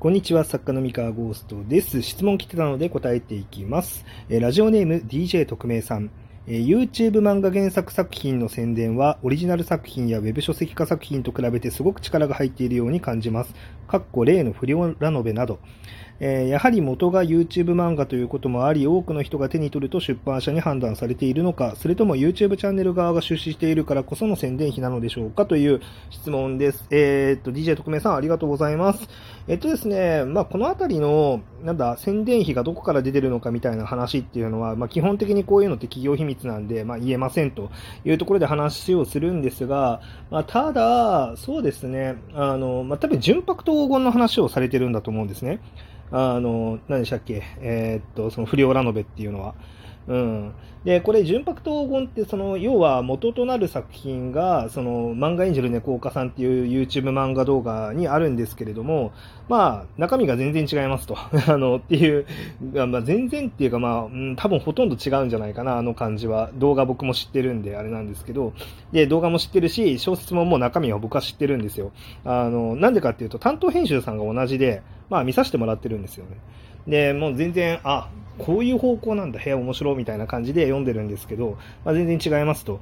こんにちは、作家の三河ゴーストです。質問来てたので答えていきます。え、ラジオネーム DJ 特命さん。え、YouTube 漫画原作作品の宣伝は、オリジナル作品や Web 書籍化作品と比べてすごく力が入っているように感じます。かっこ例の不良ラノベなど。えー、やはり元が YouTube 漫画ということもあり、多くの人が手に取ると出版社に判断されているのか、それとも YouTube チャンネル側が出資しているからこその宣伝費なのでしょうかという質問です。えー、っと、DJ 特命さんありがとうございます。えっとですね、まあ、このあたりの、なんだ、宣伝費がどこから出てるのかみたいな話っていうのは、まあ、基本的にこういうのって企業秘密なんで、まあ、言えませんというところで話をするんですが、まあ、ただ、そうですね、あの、まあ、多分純白と黄金の話をされてるんだと思うんですね。あの、何でしたっけ、えー、っと、その不良ラノベっていうのは。うん。で、これ、純白と黄金って、その、要は元となる作品が、その、漫画エンジェル猫岡さんっていう YouTube 漫画動画にあるんですけれども、まあ、中身が全然違いますと。あの、っていう、まあ、全然っていうか、まあ、うん、多分ほとんど違うんじゃないかな、あの感じは。動画僕も知ってるんで、あれなんですけど、で、動画も知ってるし、小説ももう中身は僕は知ってるんですよ。あの、なんでかっていうと、担当編集さんが同じで、まあ、見させてもらってるんですよね。で、もう全然、あ、こういう方向なんだ、部屋面白いみたいな感じで読んでるんですけど、まあ、全然違いますと。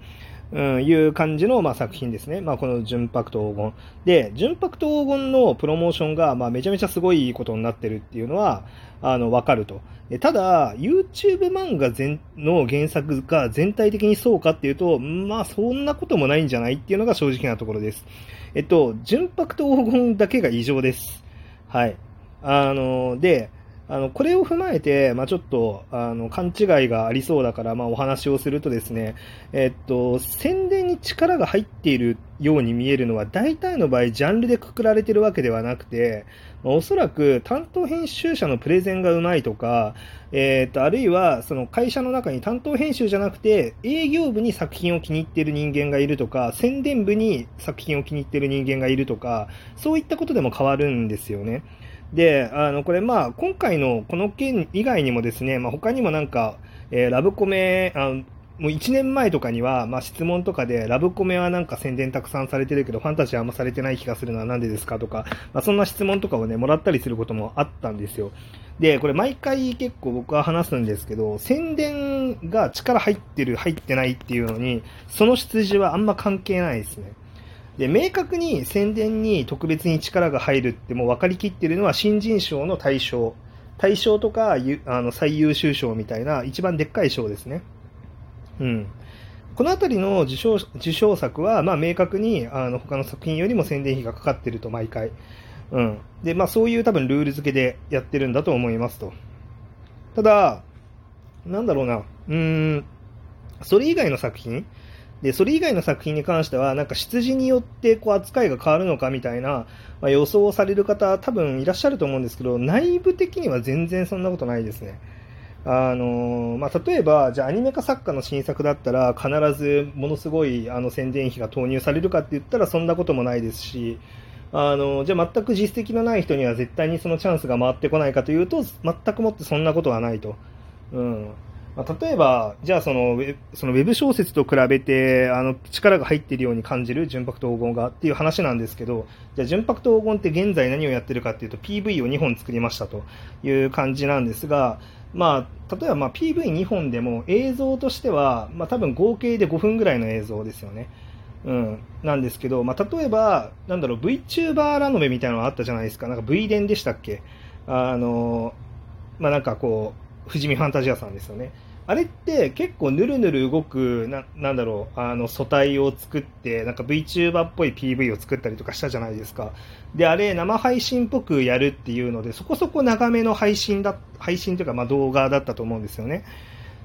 うん、いう感じの、まあ、作品ですね。まあ、この純白と黄金。で、純白と黄金のプロモーションが、まあ、めちゃめちゃすごいことになってるっていうのは、あの、わかると。ただ、YouTube 漫画全の原作が全体的にそうかっていうと、まあ、そんなこともないんじゃないっていうのが正直なところです。えっと、純白と黄金だけが異常です。はい。あの、で、あの、これを踏まえて、まあ、ちょっと、あの、勘違いがありそうだから、まあ、お話をするとですね、えっと、宣伝に力が入っているように見えるのは、大体の場合、ジャンルでくくられてるわけではなくて、まあ、おそらく担当編集者のプレゼンがうまいとか、えっと、あるいは、その会社の中に担当編集じゃなくて、営業部に作品を気に入っている人間がいるとか、宣伝部に作品を気に入っている人間がいるとか、そういったことでも変わるんですよね。で、あの、これまあ、今回のこの件以外にもですね、まあ、他にもなんか、えー、ラブコメ、あもう1年前とかには、まあ、質問とかで、ラブコメはなんか宣伝たくさんされてるけど、ファンタジーあんまされてない気がするのはなんでですかとか、まあ、そんな質問とかをね、もらったりすることもあったんですよ。で、これ毎回結構僕は話すんですけど、宣伝が力入ってる、入ってないっていうのに、その出自はあんま関係ないですね。で、明確に宣伝に特別に力が入るってもう分かりきってるのは新人賞の対象。対象とか、あの、最優秀賞みたいな一番でっかい賞ですね。うん。このあたりの受賞受賞作は、まあ、明確にあの他の作品よりも宣伝費がかかってると、毎回。うん。で、まあ、そういう多分ルール付けでやってるんだと思いますと。ただ、なんだろうな。うーん。それ以外の作品で、それ以外の作品に関しては、なんか出自によってこう扱いが変わるのかみたいな、まあ、予想をされる方、多分いらっしゃると思うんですけど、内部的には全然そんなことないですね。あのまあ、例えば、じゃあアニメ化作家の新作だったら、必ずものすごいあの宣伝費が投入されるかって言ったら、そんなこともないですし、あのじゃあ全く実績のない人には絶対にそのチャンスが回ってこないかというと、全くもってそんなことはないと。うんまあ、例えば、じゃあそのウェそのウェブ小説と比べてあの力が入っているように感じる純白と黄金がっていう話なんですけど、じゃあ純白と黄金って現在何をやってるかっていうと PV を2本作りましたという感じなんですが、まあ、例えばま PV2 本でも映像としては、まあ、多分合計で5分ぐらいの映像ですよね。うん、なんですけど、まあ、例えば、なんだろう、VTuber ラノベみたいなのがあったじゃないですか。なんか V 伝でしたっけ？あの、まあ、なんかこう、富士見ファンタジアさんですよね。あれって結構ぬるぬる動く、ななんだろう、あの素体を作って、なんか VTuber っぽい PV を作ったりとかしたじゃないですか。で、あれ生配信っぽくやるっていうので、そこそこ長めの配信だ、配信というかまあ動画だったと思うんですよね。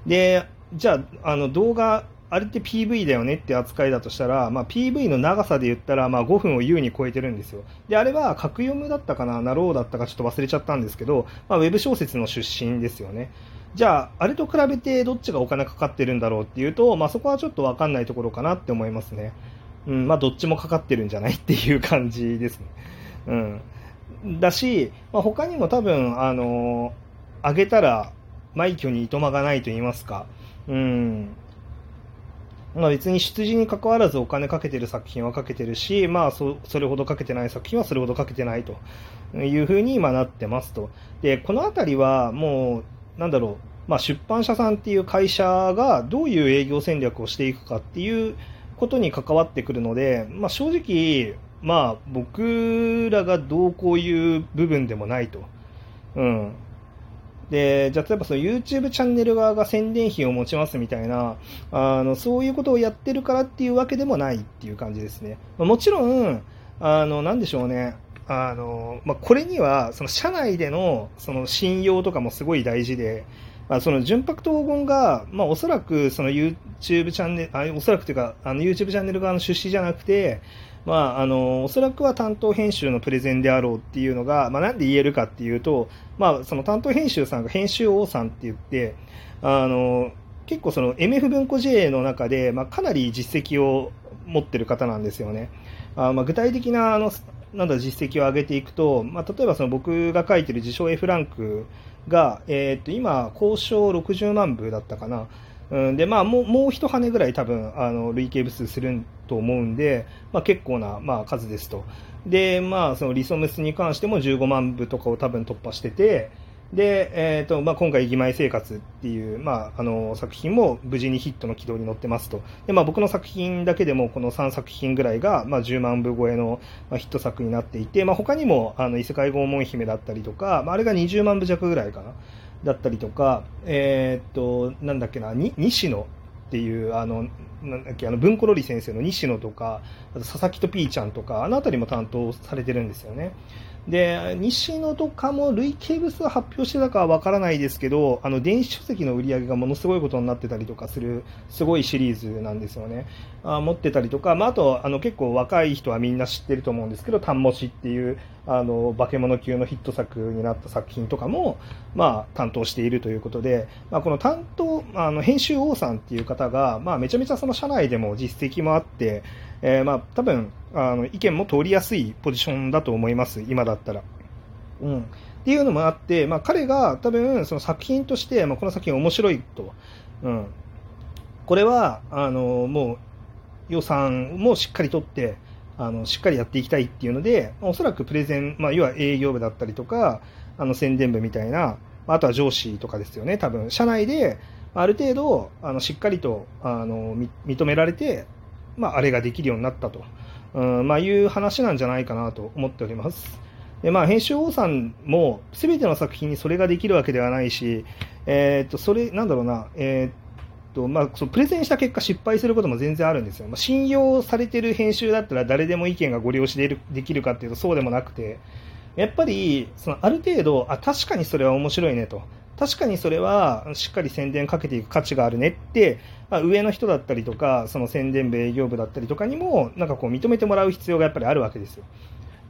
で、じゃあ、あの動画、あれって PV だよねって扱いだとしたら、まあ、PV の長さで言ったら、まあ、5分を優に超えてるんですよ。で、あれは格読むだったかな、なろうだったかちょっと忘れちゃったんですけど、まあ、ウェブ小説の出身ですよね。じゃあ、あれと比べてどっちがお金かかってるんだろうっていうと、まあ、そこはちょっとわかんないところかなって思いますね。うん、まあ、どっちもかかってるんじゃないっていう感じですね。うん。だし、まあ、他にも多分、あのー、あげたら、枚挙にいとまがないと言いますか、うん。まあ、別に出自に関わらずお金かけてる作品はかけてるし、まあそ、それほどかけてない作品はそれほどかけてないというふうに今なってますと。で、このあたりはもう、なんだろう、まあ、出版社さんっていう会社がどういう営業戦略をしていくかっていうことに関わってくるので、まあ、正直、まあ、僕らがどうこういう部分でもないと。うん。で、じゃあ例えばその YouTube チャンネル側が宣伝費を持ちますみたいな、あの、そういうことをやってるからっていうわけでもないっていう感じですね。もちろん、あの、なんでしょうね。あの、まあ、これには、その社内での、その信用とかもすごい大事で、まあ、その純白闘魂が、まあ、おそらくその YouTube チャンネル、あおそらくというか、あの YouTube チャンネル側の出資じゃなくて、まあ、あの、おそらくは担当編集のプレゼンであろうっていうのが、まあ、なんで言えるかっていうと、まあ、その担当編集さんが編集王さんって言って、あの、結構その MF 文庫 J の中で、まあ、かなり実績を持ってる方なんですよね。あまあ、具体的なあのなんだ実績を上げていくと、まあ、例えばその僕が書いてる自称 F ランクが、えー、っと今、交渉60万部だったかな。うん、で、まあ、もう、もう一羽ぐらい多分、あの、累計部数すると思うんで、まあ、結構な、まあ、数ですと。で、まあ、そのリソムスに関しても15万部とかを多分突破してて、で、え、ー、と、まあ、今回、義前生活っていう、まあ、あの、作品も無事にヒットの軌道に乗ってますと。で、まあ、僕の作品だけでも、この3作品ぐらいが、まあ、10万部超えの、まあ、ヒット作になっていて、まあ、他にも、あの、異世界拷問姫だったりとか、まあ、あれが20万部弱ぐらいかな。だったりとか、えっ、と、なんだっけな、に西野っていう、あの、なんだっけ、あの、文庫ロリ先生の西野とか、あと佐々木とピーちゃんとか、あのあたりも担当されてるんですよね。で、西野とかも累計部数発表してたかはわからないですけど、あの、電子書籍の売り上げがものすごいことになってたりとかする、すごいシリーズなんですよね。あ持ってたりとか、まあ、あと、あの、結構若い人はみんな知ってると思うんですけど、タンモシっていう、あの、化け物級のヒット作になった作品とかも、まあ、担当しているということで、まあ、この担当、あの、編集王さんっていう方が、まあ、めちゃめちゃその社内でも実績もあって、えー、まあ、多分、あの、意見も通りやすいポジションだと思います、今だったら。うん。っていうのもあって、まあ、彼が多分、その作品として、まあ、この作品面白いと。うん。これは、あの、もう、予算もしっかりとって、あの、しっかりやっていきたいっていうので、おそらくプレゼン、まあ、要は営業部だったりとか、あの、宣伝部みたいな、あとは上司とかですよね、多分、社内で、ある程度、あの、しっかりと、あの、認められて、まあ、あれができるようになったと、うんまあ、いう話なんじゃないかなと思っております。でまあ、編集王さんも全ての作品にそれができるわけではないし、えー、っとそれなんだろうな、えー、とまあ、そのプレゼンした結果失敗することも全然あるんですよ、まあ、信用されてる編集だったら誰でも意見がご利用でできるかっていうとそうでもなくて。やっぱりそのある程度あ確かにそれは面白いねと。確かにそれはしっかり宣伝かけていく価値があるねって、まあ、上の人だったりとか、その宣伝部営業部だったりとかにも、なんかこう認めてもらう必要がやっぱりあるわけですよ。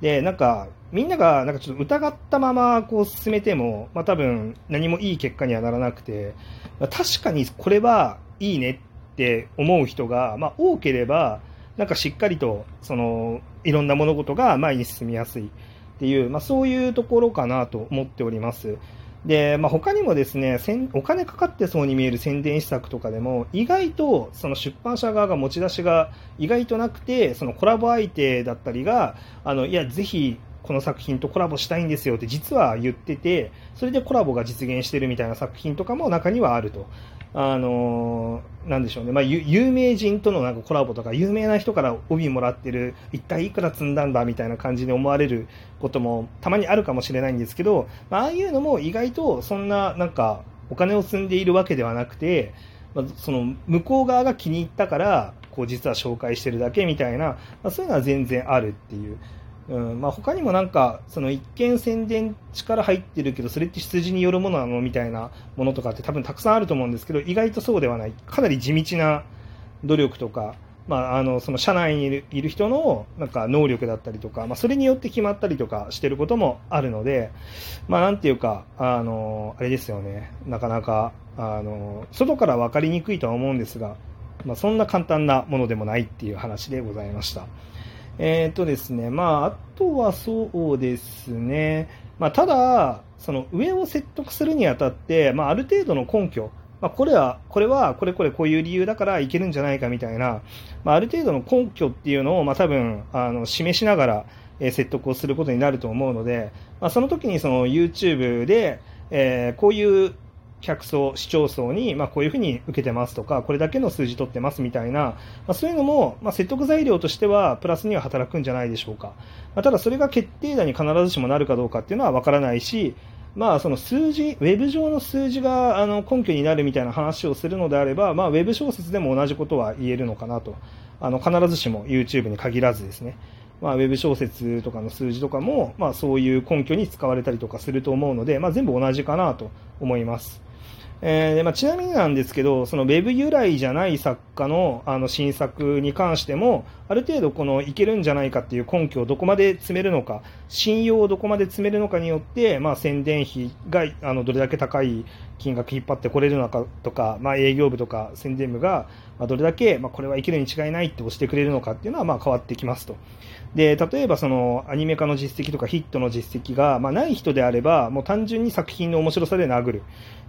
で、なんか、みんながなんかちょっと疑ったままこう進めても、まあ多分何もいい結果にはならなくて、まあ、確かにこれはいいねって思う人が、まあ多ければ、なんかしっかりと、その、いろんな物事が前に進みやすいっていう、まあそういうところかなと思っております。で、まあ、他にもですね、お金かかってそうに見える宣伝施策とかでも、意外とその出版社側が持ち出しが意外となくて、そのコラボ相手だったりが、あの、いや、ぜひこの作品とコラボしたいんですよって実は言ってて、それでコラボが実現してるみたいな作品とかも中にはあると。あのー、なんでしょうね、まあ、有名人とのなんかコラボとか、有名な人から帯もらってる、一体いくら積んだんだみたいな感じに思われることもたまにあるかもしれないんですけど、まあ、あいうのも意外とそんななんかお金を積んでいるわけではなくて、まあ、その向こう側が気に入ったから、こう実は紹介してるだけみたいな、まあ、そういうのは全然あるっていう。うんまあ、他にもなんか、その一見宣伝力入ってるけど、それって羊によるものなのみたいなものとかって多分たくさんあると思うんですけど、意外とそうではない。かなり地道な努力とか、まあ、あの、その社内にいるいる人の、なんか能力だったりとか、まあ、それによって決まったりとかしてることもあるので、まあ、なんていうか、あの、あれですよね。なかなか、あの、外から分かりにくいとは思うんですが、まあ、そんな簡単なものでもないっていう話でございました。えっ、とですね、まあ、あとはそうですね、まあ、ただ、その上を説得するにあたって、まあ、ある程度の根拠、まあ、これは、これは、これこれこういう理由だからいけるんじゃないかみたいな、まあ、ある程度の根拠っていうのを、まあ、多分、あの、示しながら、え、説得をすることになると思うので、まあ、その時にその YouTube で、えー、こういう客層、視聴層に、まあ、こういうふうに受けてますとか、これだけの数字取ってますみたいな、まあ、そういうのも、まあ、説得材料としては、プラスには働くんじゃないでしょうか。まあ、ただ、それが決定打に必ずしもなるかどうかっていうのは分からないし、まあ、その数字、ウェブ上の数字があの根拠になるみたいな話をするのであれば、まあ、ウェブ小説でも同じことは言えるのかなと。あの、必ずしも YouTube に限らずですね。まあ、ウェブ小説とかの数字とかも、まあ、そういう根拠に使われたりとかすると思うので、まあ、全部同じかなと思います。えーまあ、ちなみになんですけど、そのウェブ由来じゃない作家のあの新作に関しても、ある程度このいけるんじゃないかっていう根拠をどこまで詰めるのか、信用をどこまで詰めるのかによって、まあ、宣伝費があのどれだけ高い金額引っ張ってこれるのかとか、まあ、営業部とか宣伝部がどれだけ、まあ、これはいけるに違いないって押してくれるのかっていうのはまあ変わってきますと。で、例えばそのアニメ化の実績とかヒットの実績が、まあ、ない人であれば、もう単純に作品の面白さで殴る。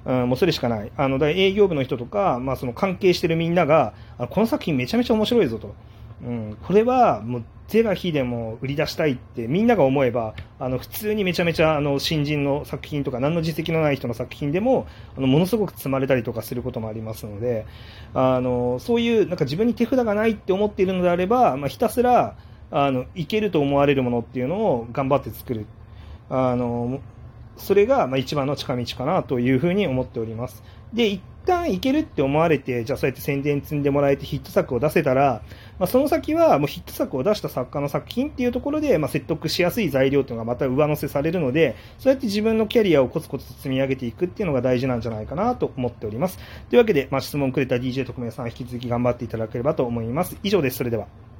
うん、もうそれしかない。あのだ、営業部の人とか、まあ、その関係してるみんなが、この作品めちゃめちゃ面白いぞと。うん、これはもう是が非でも売り出したいってみんなが思えばあの普通にめちゃめちゃあの新人の作品とか何の実績のない人の作品でもあのものすごく積まれたりとかすることもありますのであのそういうなんか自分に手札がないって思っているのであれば、まあ、ひたすらあのいけると思われるものっていうのを頑張って作る。あのそれがまあ一番の近道かなというふうに思っております。で、一旦いけるって思われて、じゃあそうやって宣伝積んでもらえてヒット作を出せたら、まあ、その先はもうヒット作を出した作家の作品っていうところで、まあ、説得しやすい材料っていうのがまた上乗せされるので、そうやって自分のキャリアをコツコツと積み上げていくっていうのが大事なんじゃないかなと思っております。というわけで、まあ、質問くれた DJ 特命さん引き続き頑張っていただければと思います。以上です。それでは。